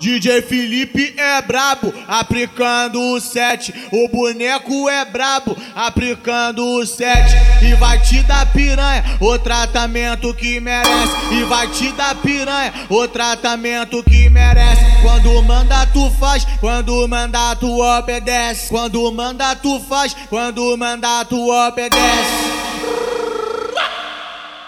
DJ Felipe é brabo, aplicando o 7. O boneco é brabo, aplicando o 7. E vai te dar piranha, o tratamento que merece. E vai te dar piranha, o tratamento que merece. Quando manda tu faz, quando manda tu obedece. Quando manda tu faz, quando manda tu obedece.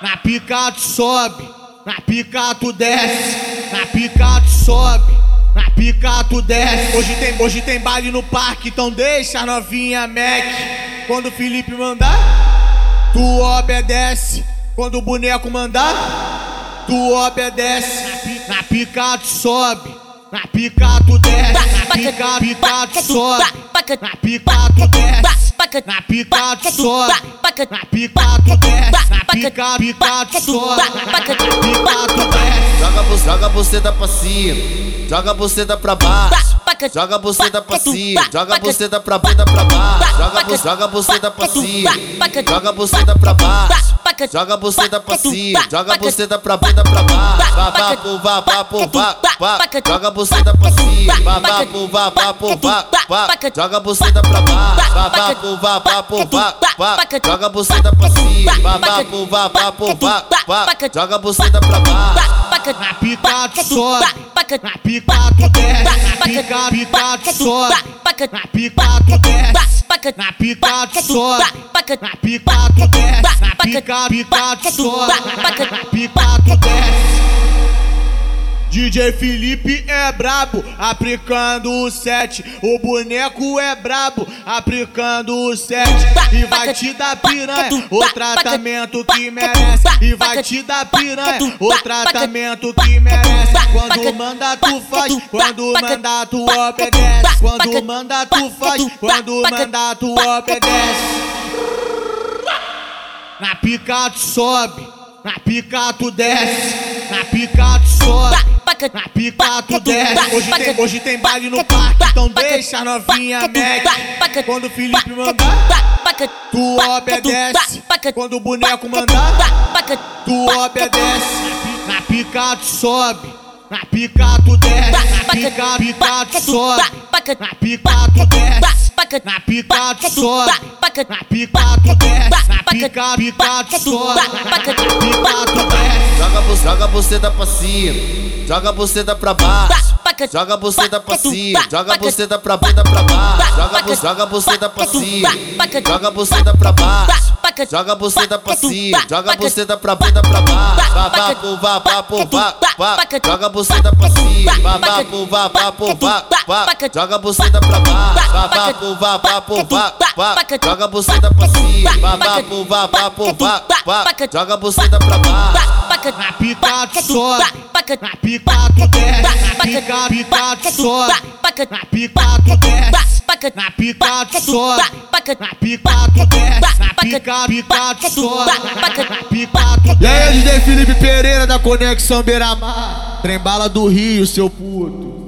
Na pica tu sobe, na pica tu desce, na pica tu sobe. Na pica tu desce. Hoje tem, hoje tem baile no parque, então deixa a novinha Mac. Quando o Felipe mandar, tu obedece. Quando o boneco mandar, tu obedece. Na pica tu sobe. Na pica tu desce. Na pica, pica tu sobe. Na pica tu desce. Na pica tu sobe. Na pica tu desce. Pica, pica tu sobe. Pica tu desce. Joga, joga a buceta pra cima, joga a buceta pra baixo. Joga a buceta pra cima, joga a buceta pra bunda pra baixo. Joga, joga a buceta pra cima, joga a buceta pra baixo. Joga a buceta pra cima, joga a buceta pra bunda pra baixo. Vá, vá, pô, vá, vá, pô, vá, vá. Joga a buceta pra cima, vá, vá, pô, vá, vá, pô, vá, vá. Joga a buceta pra baixo, vá, vá, pô, vá, vá, pô, vá, vá. Joga a buceta pra cima, vá, vá, pô, vá, vá, pô, vá, vá. Joga a buceta pra baixo. Na pica tu sobe, na pica tu desce, na pica, pica tu sobe, na pica tu desce, na pica tu sobe, na pica tu desce, na pica, pica tu sobe, na pica tu desce. DJ Felipe é brabo, aplicando o 7. O boneco é brabo, aplicando o 7. E vai te dar piranha, o tratamento que merece. E vai te dar piranha, o tratamento que merece. Quando manda tu faz, quando manda tu obedece. Quando manda tu faz, quando manda tu obedece. Na pica tu sobe, na pica tu desce, na pica tu sobe, pica tu desce. Hoje tem, hoje tem baile no parque, então deixa a novinha Mac. Quando o Felipe mandar, tu obedece. Quando o boneco mandar, tu obedece. Na pica tu sobe. Na pica tu desce, na pica, pica tu sobe, na pica tu desce, na pica tu sobe, na pica tu desce, na pica, pica tu sobe, na pica tu desce. Joga, bu- joga a buceta pra cima, joga a buceta pra baixo. Joga a buceta pra cima, joga a buceta pra bunda pra baixo. Joga, a buceta pra cima, joga a buceta pra baixo. Joga a buceta pra cima, joga a buceta pra bunda pra baixo. Vá, vá, pô, vá, vá, pô, vá, vá. Joga a buceta pra cima, vá, vá, pô, vá, vá, pô, vá, vá. Joga a buceta pra baixo, vá, vá, pô, vá, vá, pô, vá, vá. Joga a buceta pra cima, vá, vá, pô, vá, vá, pô, vá, vá. Joga a buceta pra baixo. Na pica tu sobe, na pica tu desce, na pica, pica tu sobe, na pica tu desce, na pica tu sobe, na pica tu desce, na pica, pica tu sobe, na pica tu E aí, desce. DJ Felipe Pereira da Conexão Beira-Mar. Trembala do Rio, seu puto.